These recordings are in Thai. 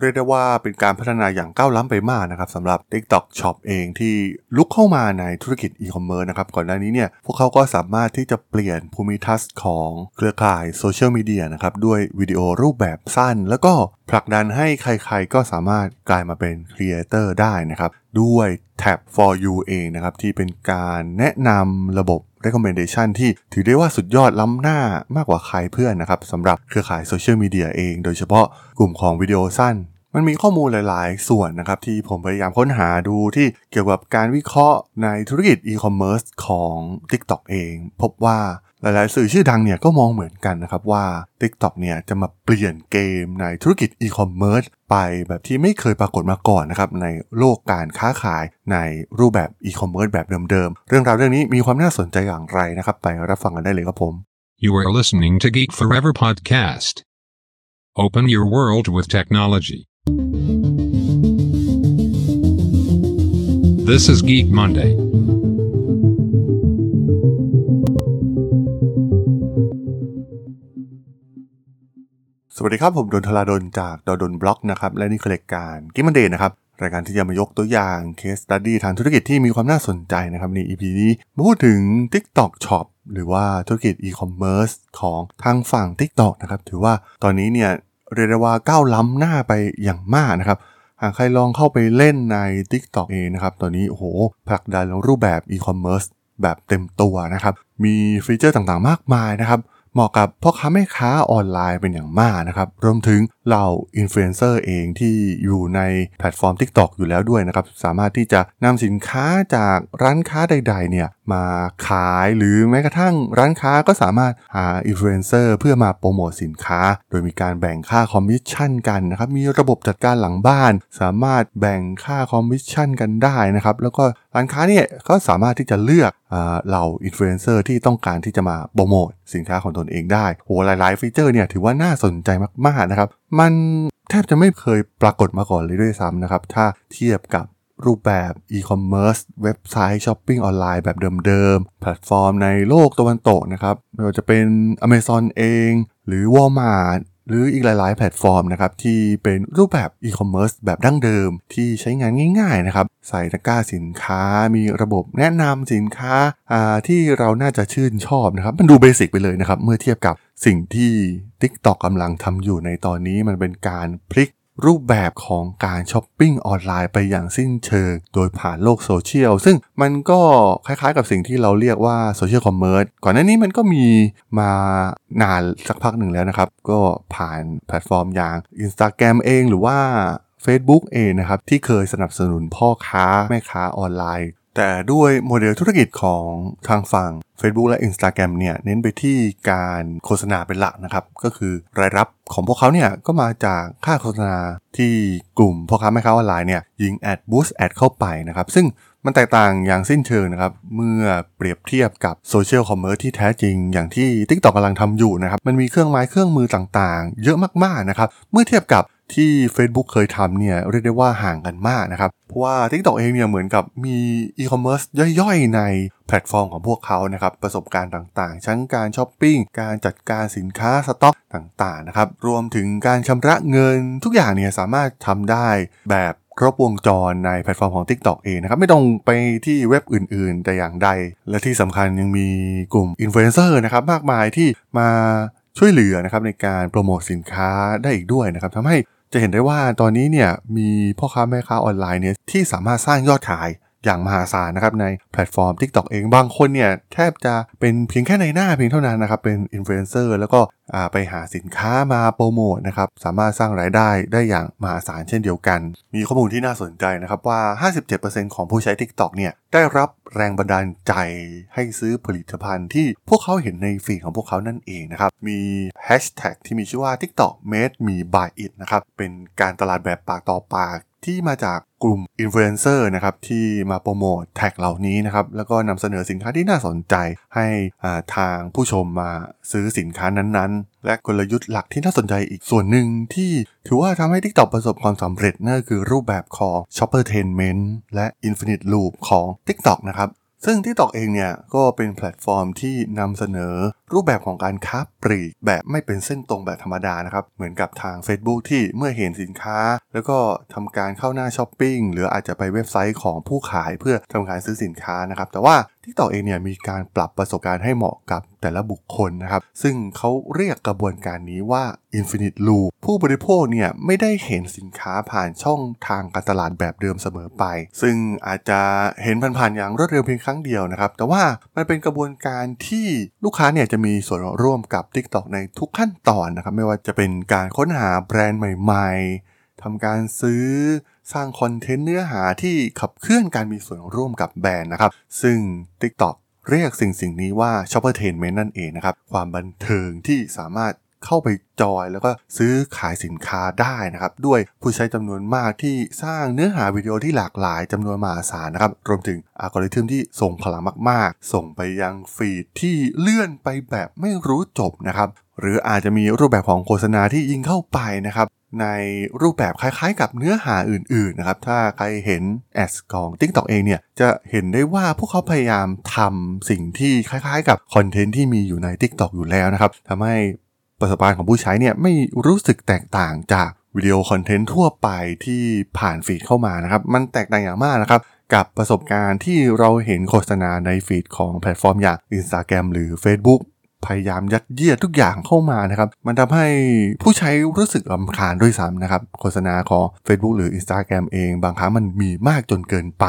เรียกได้ว่าเป็นการพัฒนาอย่างก้าวล้ำไปมากนะครับสำหรับ TikTok Shop เองที่รุกเข้ามาในธุรกิจอีคอมเมิร์ซนะครับก่อนหน้านี้เนี่ยพวกเขาก็สามารถที่จะเปลี่ยนภูมิทัศน์ของเครือข่ายโซเชียลมีเดียนะครับด้วยวิดีโอรูปแบบสั้น แล้วก็ผลักดันให้ใครๆก็สามารถกลายมาเป็นครีเอเตอร์ได้นะครับด้วย Tab for You เองนะครับที่เป็นการแนะนำระบบ recommendation ที่ถือได้ว่าสุดยอดล้ำหน้ามากกว่าใครเพื่อนนะครับสำหรับเครือข่ายโซเชียลมีเดียเอง โดยเฉพาะกลุ่มของวิดีโอสั้น มันมีข้อมูลหลาย ๆ ส่วนนะครับที่ผมพยายามค้นหาดูที่เกี่ยวกับการวิเคราะห์ในธุรกิจอีคอมเมิร์ซของ TikTok เอง พบว่าหลาย ๆ สื่อชื่อดังเนี่ยก็มองเหมือนกันนะครับว่า TikTok เนี่ยจะมาเปลี่ยนเกมในธุรกิจอีคอมเมิร์ซไปแบบที่ไม่เคยปรากฏมาก่อนนะครับในโลกการค้าขายในรูปแบบอีคอมเมิร์ซแบบเดิม ๆ เรื่องราวเรื่องนี้มีความน่าสนใจอย่างไรนะครับไปรับฟังกันได้เลยครับผม You are listening to Geek Forever podcast. Open your world with technology. This is Geek Monday. สวัสดีครับ ผมด.ดล จาก ด.ดล็อกนะครับ และนี่คือรายการ Geek Monday นะครับ รายการที่จะมายกตัวอย่าง case study ทางธุรกิจที่มีความน่าสนใจนะครับ ใน EP นี้มาพูดถึง TikTok Shop หรือว่าธุรกิจอีคอมเมิร์ซของทางฝั่ง TikTok นะครับ ถือว่าตอนนี้เนี่ยเรียกได้ว่าก้าวล้ำหน้าไปอย่างมากนะครับ หากใครลองเข้าไปเล่นใน TikTok เองนะครับ ตอนนี้โอ้โหผลักดันรูปแบบอีคอมเมิร์ซแบบเต็มตัวนะครับ มีฟีเจอร์ต่างๆมากมายนะครับ เหมาะกับพ่อค้าแม่ค้าออนไลน์เป็นอย่างมากนะครับ รวมถึง เหล่าอินฟลูเอนเซอร์เองที่อยู่ในแพลตฟอร์ม TikTok อยู่แล้วด้วยนะครับ สามารถที่จะนำสินค้าจากร้านค้าใด ๆ เนี่ยมาขายหรือแม้กระทั่งร้านค้าก็สามารถหาอินฟลูเอนเซอร์เพื่อมาโปรโมทสินค้า โดยมีการแบ่งค่าคอมมิชชั่นกันนะครับ มีระบบจัดการหลังบ้าน สามารถแบ่งค่าคอมมิชชั่นกันได้นะครับ แล้วก็ร้านค้าเนี่ยก็สามารถที่จะเลือกเหล่าอินฟลูเอนเซอร์ที่ต้องการที่จะมาโปรโมทสินค้าของตนเองได้โหหลาย ๆ ฟีเจอร์เนี่ยถือว่าน่าสนใจมากๆนะครับมันแทบจะไม่เคยปรากฏมาก่อนเลยด้วยซ้ำนะครับ ถ้าเทียบกับรูปแบบอีคอมเมิร์ซเว็บไซต์ช้อปปิ้งออนไลน์แบบเดิมๆ แพลตฟอร์มในโลกตะวันตกนะครับ ไม่ว่าจะเป็น Amazon เอง หรือ Walmart หรืออีกหลาย ๆ แพลตฟอร์มนะครับ ที่เป็นรูปแบบอีคอมเมิร์ซแบบดั้งเดิมที่ใช้งานง่าย ๆ นะครับ ใส่ตะกร้าสินค้ามีระบบแนะนำสินค้าที่เราน่าจะชื่นชอบนะครับ มันดู basic ไปเลยนะครับ เมื่อเทียบกับสิ่งที่ TikTok กำลังทำอยู่ในตอนนี้มันเป็นการพลิกรูปแบบของการช้อปปิ้งออนไลน์ไปอย่างสิ้นเชิง โดยผ่านโลกโซเชียล ซึ่งมันก็คล้ายๆกับสิ่งที่เราเรียกว่า social commerce ก่อนหน้านี้มันก็มีมานานสักพักหนึ่งแล้วนะครับ ก็ผ่านแพลตฟอร์มอย่าง Instagram เองหรือว่า Facebook เองนะครับ ที่เคยสนับสนุนพ่อค้า แม่ค้าออนไลน์ แต่ด้วยโมเดลธุรกิจของทางฝั่ง Facebook และ Instagram เนี่ยเน้นไปที่การโฆษณาเป็นหลักนะครับ ก็คือรายรับของพวกเขาเนี่ยก็มาจากค่าโฆษณาที่กลุ่มพ่อค้าแม่ค้าออนไลน์เนี่ยยิง ad boost ad เข้าไปนะครับ ซึ่งมันแตกต่างอย่างสิ้นเชิงนะครับ เมื่อเปรียบเทียบกับ social commerce ที่แท้จริง อย่างที่ TikTok กำลังทำอยู่นะครับ มันมีเครื่องไม้เครื่องมือต่างๆ เยอะมากๆนะครับ เมื่อเทียบกับ ที่ Facebook เคยทำเนี่ยเรียกได้ว่าห่างกันมากนะครับ เพราะว่า TikTok เองเนี่ยเหมือนกับมีอีคอมเมิร์ซย่อยๆ ในแพลตฟอร์มของพวกเขานะครับ ประสบการณ์ต่างๆทั้งการช้อปปิ้ง การจัดการสินค้าสต็อกต่างๆนะครับ รวมถึงการชำระเงินทุกอย่างเนี่ยสามารถทำได้แบบครบวงจรในแพลตฟอร์มของ TikTok เองนะครับ ไม่ต้องไปที่เว็บอื่นๆ แต่อย่างใด และที่สำคัญยังมีกลุ่มอินฟลูเอนเซอร์นะครับมากมายที่มาช่วยเหลือนะครับในการโปรโมทสินค้าได้อีกด้วยนะครับทำให้ จะเห็นได้ว่าตอนนี้เนี่ยมีพ่อค้าแม่ค้าออนไลน์เนี่ยที่สามารถสร้างยอดขาย อย่างมหาศาลนะครับในแพลตฟอร์ม TikTok เองบางคนเนี่ยแทบจะเป็นเพียงแค่นายหน้าเพียงเท่านั้นนะครับเป็นอินฟลูเอนเซอร์แล้วก็ไปหาสินค้ามาโปรโมทนะครับสามารถสร้างรายได้ได้อย่างมหาศาลเช่นเดียวกัน มีข้อมูลที่น่าสนใจนะครับว่า 57%ของผู้ใช้ TikTok เนี่ยได้รับแรงบันดาลใจให้ซื้อผลิตภัณฑ์ที่พวกเขาเห็นในฟีดของพวกเขานั่นเองนะครับ มีแฮชแท็กที่มีชื่อว่า TikTok made me buy it นะครับเป็นการตลาดแบบปากต่อปาก ที่มาจากกลุ่มอินฟลูเอนเซอร์นะครับที่มาโปรโมทแท็กเหล่านี้นะครับแล้วก็นำเสนอสินค้าที่น่าสนใจให้ทางผู้ชมมาซื้อสินค้านั้นๆ และกลยุทธ์หลักที่น่าสนใจอีกส่วนหนึ่งที่ถือว่าทำให้ TikTok ประสบความสำเร็จนั่นก็คือรูปแบบของ Shoppertainment และ Infinite Loop ของ TikTok นะครับซึ่ง TikTok เองเนี่ยก็เป็นแพลตฟอร์มที่นำเสนอ รูปแบบของการค้าปลีกแบบไม่เป็นเส้นตรงแบบธรรมดานะครับ เหมือนกับทาง Facebook ที่เมื่อเห็นสินค้า แล้วก็ทำการเข้าหน้าช้อปปิ้งหรืออาจจะไปเว็บไซต์ของผู้ขายเพื่อทำการซื้อสินค้านะครับ แต่ว่า TikTok เองเนี่ยมีการปรับประสบการณ์ให้เหมาะกับแต่ละบุคคลนะครับ ซึ่งเขาเรียกกระบวนการนี้ว่า Infinite Loop ผู้บริโภคเนี่ยไม่ได้เห็นสินค้าผ่านช่องทางการตลาดแบบเดิมเสมอไป ซึ่งอาจจะเห็นผ่านๆอย่างรวดเร็วเพียงครั้งเดียวนะครับ แต่ว่ามันเป็นกระบวนการที่ลูกค้าเนี่ยจะมีส่วนร่วมกับ TikTok ในทุกขั้นตอนนะครับ ไม่ว่าจะเป็นการค้นหาแบรนด์ใหม่ๆทำการซื้อสร้างคอนเทนต์เนื้อหาที่ขับเคลื่อนการมีส่วนร่วมกับแบรนด์นะครับ ซึ่ง TikTok เรียกสิ่งสิ่งนี้ว่า Shoppertainment นั่นเองนะครับ ความบันเทิงที่สามารถ เข้าไปจอยแล้วก็ซื้อขายสินค้าได้นะครับ ด้วยผู้ใช้จำนวนมากที่สร้างเนื้อหาวิดีโอที่หลากหลายจำนวนมหาศาลนะครับ รวมถึงอัลกอริทึมที่ส่งพลังมาก ๆ ส่งไปยังฟีดที่เลื่อนไปแบบไม่รู้จบนะครับ หรืออาจจะมีรูปแบบของโฆษณาที่ยิงเข้าไปนะครับในรูปแบบคล้ายๆ กับเนื้อหาอื่นๆนะครับ ถ้าใครเห็น ad ของ TikTok เองเนี่ย จะเห็นได้ว่าพวกเขาพยายามทำสิ่งที่คล้ายๆ กับคอนเทนต์ที่มีอยู่ใน TikTok อยู่แล้วนะครับทำให้ ประสบการณ์ของผู้ใช้เนี่ยไม่รู้สึกแตกต่างจากวิดีโอคอนเทนต์ทั่วไปที่ผ่านฟีดเข้ามานะครับ มันแตกต่างอย่างมากนะครับ กับประสบการณ์ที่เราเห็นโฆษณาในฟีดของแพลตฟอร์มอย่าง Instagram หรือ Facebook พยายามยัดเยียดทุกอย่างเข้ามานะครับ มันทำให้ผู้ใช้รู้สึกรำคาญด้วยซ้ำนะครับ โฆษณาของ Facebook หรือ Instagram เอง บางครั้งมันมีมากจนเกินไป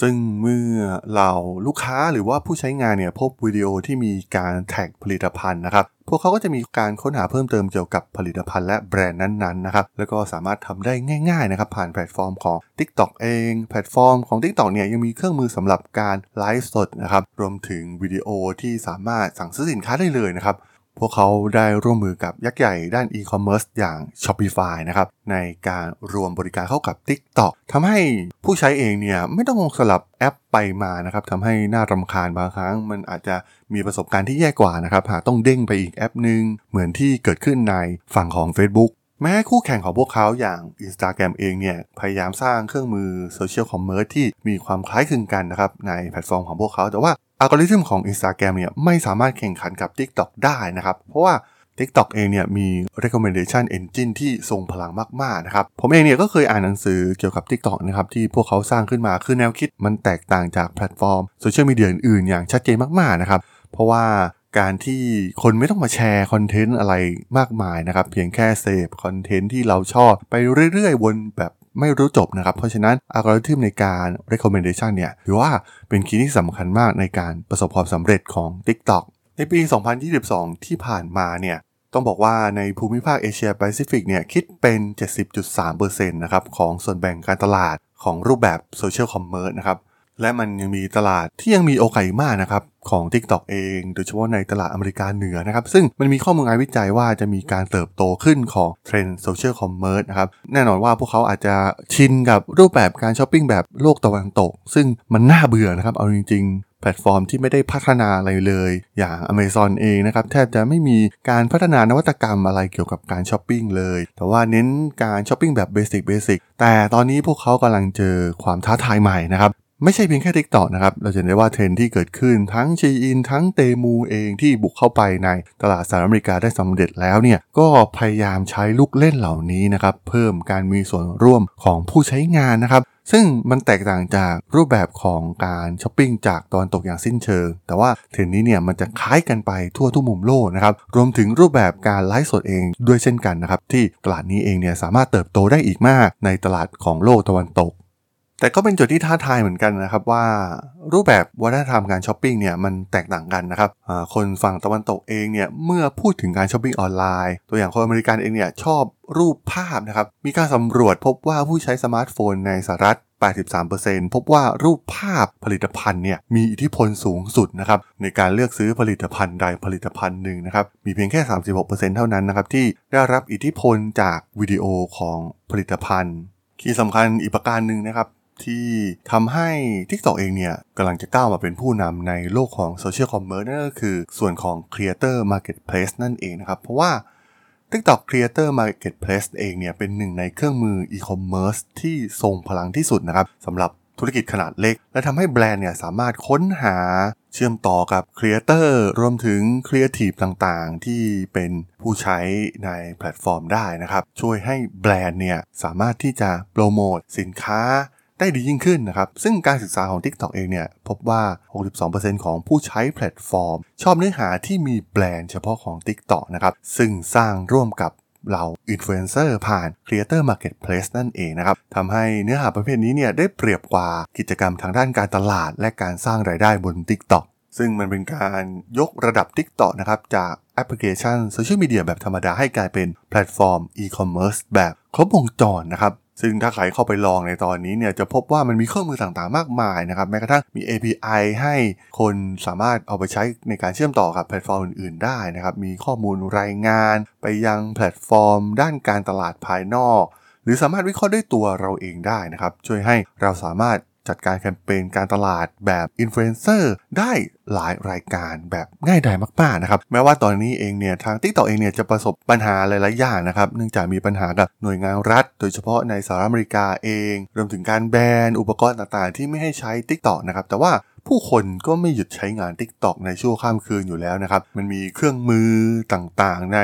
ซึ่งเมื่อเราลูกค้าหรือว่าผู้ใช้งานเนี่ยพบวิดีโอที่มีการแท็กผลิตภัณฑ์นะครับ พวกเขาก็จะมีการค้นหาเพิ่มเติมเกี่ยวกับผลิตภัณฑ์และแบรนด์นั้นๆนะครับ แล้วก็สามารถทำได้ง่ายๆนะครับผ่านแพลตฟอร์มของ TikTok เอง แพลตฟอร์มของ TikTok เนี่ยยังมีเครื่องมือสำหรับการไลฟ์สดนะครับ รวมถึงวิดีโอที่สามารถสั่งซื้อสินค้าได้เลยนะครับ พวกเขาได้ร่วมมือกับยักษ์ใหญ่ด้านอีคอมเมิร์ซอย่าง Shopify นะครับในการรวมบริการเข้ากับ TikTok ทำให้ผู้ใช้เองเนี่ยไม่ต้องสลับแอปไปมานะครับทำให้น่ารำคาญบางครั้ง มันอาจจะมีประสบการณ์ที่แย่กว่านะครับหากต้องเด้งไปอีกแอปหนึ่งเหมือนที่เกิดขึ้นในฝั่งของ Facebook แม้คู่แข่งของพวกเขาอย่าง Instagram เองเนี่ยพยายามสร้างเครื่องมือ social commerce ที่มีความคล้ายคลึงกันนะครับในแพลตฟอร์มของพวกเขาแต่ว่า อัลกอริทึมของ Instagram เนี่ยไม่สามารถแข่งขันกับ TikTok ได้นะครับ เพราะว่า TikTok เองเนี่ยมี recommendation engine ที่ทรงพลังมากๆนะครับ ผมเองเนี่ยก็เคยอ่านหนังสือเกี่ยวกับ TikTok นะครับที่พวกเขาสร้างขึ้นมาคือแนวคิดมันแตกต่างจากแพลตฟอร์มโซเชียลมีเดียอื่นๆอย่างชัดเจนมากๆนะครับ เพราะว่าการที่คนไม่ต้องมาแชร์คอนเทนต์อะไรมากมายนะครับ เพียงแค่เสพคอนเทนต์ที่เราชอบไปเรื่อยๆ วนแบบ ไม่รู้จบนะครับ เพราะฉะนั้นอัลกอริทึมในการ recommendation เนี่ยถือว่าเป็น key ที่สำคัญมากในการประสบความสำเร็จของ TikTok ในปี 2022 ที่ผ่านมาเนี่ยต้องบอกว่าในภูมิภาคเอเชียแปซิฟิกเนี่ยคิดเป็น 70.3%นะครับของส่วนแบ่งการตลาดของรูปแบบ social commerce นะครับ และมันยังมีตลาดที่ยังมีโอกาสมากนะครับของ TikTok เอง โดยเฉพาะในตลาดอเมริกาเหนือนะครับ ซึ่งมันมีข้อมูลงานวิจัยว่าจะมีการเติบโตขึ้นของเทรนด์ social commerce นะครับ แน่นอนว่าพวกเขาอาจจะชินกับรูปแบบการช้อปปิ้งแบบโลกตะวันตก ซึ่งมันน่าเบื่อนะครับ เอาจริง ๆ แพลตฟอร์มที่ไม่ได้พัฒนาอะไรเลย อย่าง Amazon เองนะครับ แทบจะไม่มีการพัฒนานวัตกรรมอะไรเกี่ยวกับการช้อปปิ้งเลย แต่ว่าเน้นการช้อปปิ้งแบบ basic basic แต่ตอนนี้พวกเขากำลังเจอความท้าทายใหม่นะครับ ไม่ใช่เพียงแค่ TikTok นะครับ เราจะเห็นได้ว่าเทรนด์ที่เกิดขึ้นทั้ง Shein ทั้ง Temu เองที่บุกเข้าไปในตลาดสหรัฐอเมริกาได้สำเร็จแล้วเนี่ย ก็พยายามใช้ลูกเล่นเหล่านี้นะครับ เพิ่มการมีส่วนร่วมของผู้ใช้งานนะครับซึ่งมันแตกต่างจากรูปแบบของการช้อปปิ้งจากตะวันตกอย่างสิ้นเชิง แต่ว่าเทรนด์นี้เนี่ยมันจะคล้ายกันไปทั่วทุกมุมโลกนะครับ รวมถึงรูปแบบการไลฟ์สดเองด้วยเช่นกันนะครับ ที่ตลาดนี้เองเนี่ยสามารถเติบโตได้อีกมากในตลาดของโลกตะวันตก แต่ก็เป็นจุดที่ท้าทายเหมือนกันนะครับว่ารูปแบบวัฒนธรรมการช้อปปิ้งเนี่ยมันแตกต่างกันนะครับคนฝั่งตะวันตกเองเนี่ยเมื่อพูดถึงการช้อปปิ้งออนไลน์ตัวอย่างคนอเมริกันเองเนี่ยชอบรูปภาพนะครับมีการสำรวจพบว่าผู้ใช้สมาร์ทโฟนในสหรัฐ 83%พบว่ารูปภาพผลิตภัณฑ์เนี่ยมีอิทธิพลสูงสุดนะครับในการเลือกซื้อผลิตภัณฑ์ใดผลิตภัณฑ์หนึ่งนะครับมีเพียงแค่ 36%เท่านั้นนะครับที่ได้รับอิทธิพลจากวิดีโอของผลิตภัณฑ์ที่สำคัญอีกประการหนึ่งนะครับ ที่ทำให้ TikTok เองเนี่ยกำลังจะก้าวมาเป็นผู้นำในโลกของ social commerce นั่นก็คือส่วนของ Creator Marketplace นั่นเองนะครับ เพราะว่า TikTok Creator Marketplace เองเนี่ยเป็นหนึ่งในเครื่องมือ e-commerce ที่ทรงพลังที่สุดนะครับสำหรับธุรกิจขนาดเล็ก และทำให้แบรนด์เนี่ยสามารถค้นหาเชื่อมต่อกับครีเอเตอร์รวมถึงครีเอทีฟต่างๆ ที่เป็นผู้ใช้ในแพลตฟอร์มได้นะครับ ช่วยให้แบรนด์เนี่ยสามารถที่จะโปรโมทสินค้า ได้ดียิ่งขึ้นนะครับ ซึ่งการศึกษาของ TikTok เองเนี่ย พบว่า 62%ของผู้ใช้แพลตฟอร์ม ชอบเนื้อหาที่มีแบรนด์เฉพาะของ TikTok นะครับ ซึ่งสร้างร่วมกับเราอินฟลูเอนเซอร์ผ่าน Creator Marketplace นั่นเองนะครับทำให้เนื้อหาประเภทนี้เนี่ยได้เปรียบกว่ากิจกรรมทางด้านการตลาด และการสร้างรายได้บน TikTok ซึ่งมันเป็นการยกระดับ TikTok นะครับจากแอปพลิเคชันโซเชียลมีเดียแบบธรรมดาให้กลายเป็นแพลตฟอร์มอีคอมเมิร์ซแบบครบวงจรนะครับ ซึ่งถ้าใครเข้าไปลองในตอนนี้เนี่ยจะพบว่ามันมีเครื่องมือต่างๆมากมายนะครับแม้กระทั่งมี API ให้คนสามารถเอาไปใช้ในการเชื่อมต่อกับแพลตฟอร์มอื่นๆได้นะครับมีข้อมูลรายงาน ไปยังแพลตฟอร์ม ด้านการตลาดภายนอก หรือสามารถวิเคราะห์ด้วยตัวเราเองได้นะครับช่วยให้เราสามารถ จัดการแคมเปญการตลาดแบบอินฟลูเอนเซอร์ได้หลายรายการแบบง่ายดายมากๆนะครับแม้ว่าตอนนี้เองเนี่ยทาง TikTok เองเนี่ยจะประสบปัญหาหลายๆอย่างนะครับเนื่องจากมีปัญหากับหน่วยงานรัฐ โดยเฉพาะในสหรัฐอเมริกาเอง รวมถึงการแบนอุปกรณ์ต่างๆ ที่ไม่ให้ใช้ TikTok นะครับแต่ว่าผู้คนก็ไม่หยุดใช้งาน TikTok ในชั่วข้ามคืนอยู่แล้วนะครับ มันมีเครื่องมือต่างๆ ใน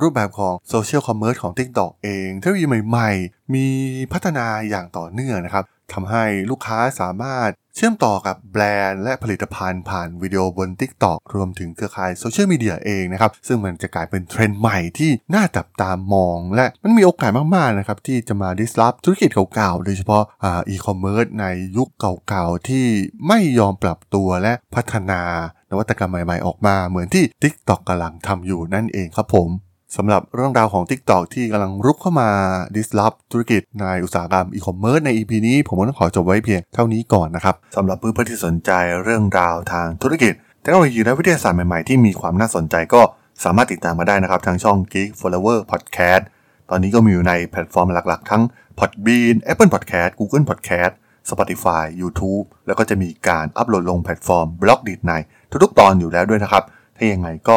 รูปแบบของ social commerce ของ TikTok เอง เทคโนโลยีใหม่ ๆ มีพัฒนาอย่างต่อเนื่องนะครับ ทำให้ลูกค้าสามารถเชื่อมต่อกับแบรนด์และผลิตภัณฑ์ผ่านวิดีโอบน TikTok รวมถึงเครือข่ายโซเชียลมีเดียเองนะครับ ซึ่งมันจะกลายเป็นเทรนด์ใหม่ที่น่าจับตามอง และมันมีโอกาสมากๆนะครับที่จะมา disrupt ธุรกิจเก่าๆ โดยเฉพาะอีคอมเมิร์ซในยุคเก่าๆ ที่ไม่ยอมปรับตัวและพัฒนานวัตกรรมใหม่ๆ ออกมาเหมือนที่ TikTok กำลังทำอยู่นั่นเองครับผม สำหรับเรื่องราวของ TikTok ที่กำลังรุกเข้ามา disrupt ธุรกิจในอุตสาหกรรมอีคอมเมิร์ซใน EP นี้ผมก็ต้องขอจบไว้เพียงเท่านี้ก่อนนะครับสำหรับเพื่อนๆที่สนใจเรื่องราวทางธุรกิจเทคโนโลยีและวิทยาศาสตร์ใหม่ๆที่มีความน่าสนใจก็สามารถติดตามมาได้นะครับทางช่อง Geek Forever Podcast ตอนนี้ก็มีอยู่ในแพลตฟอร์มหลักๆ ทั้ง Podbean Apple Podcast Google Podcast Spotify YouTube แล้วก็จะมีการอัปโหลดลงแพลตฟอร์ม Blockdit ในทุกๆ ตอนอยู่แล้วด้วยนะครับ ถ้ายังไงก็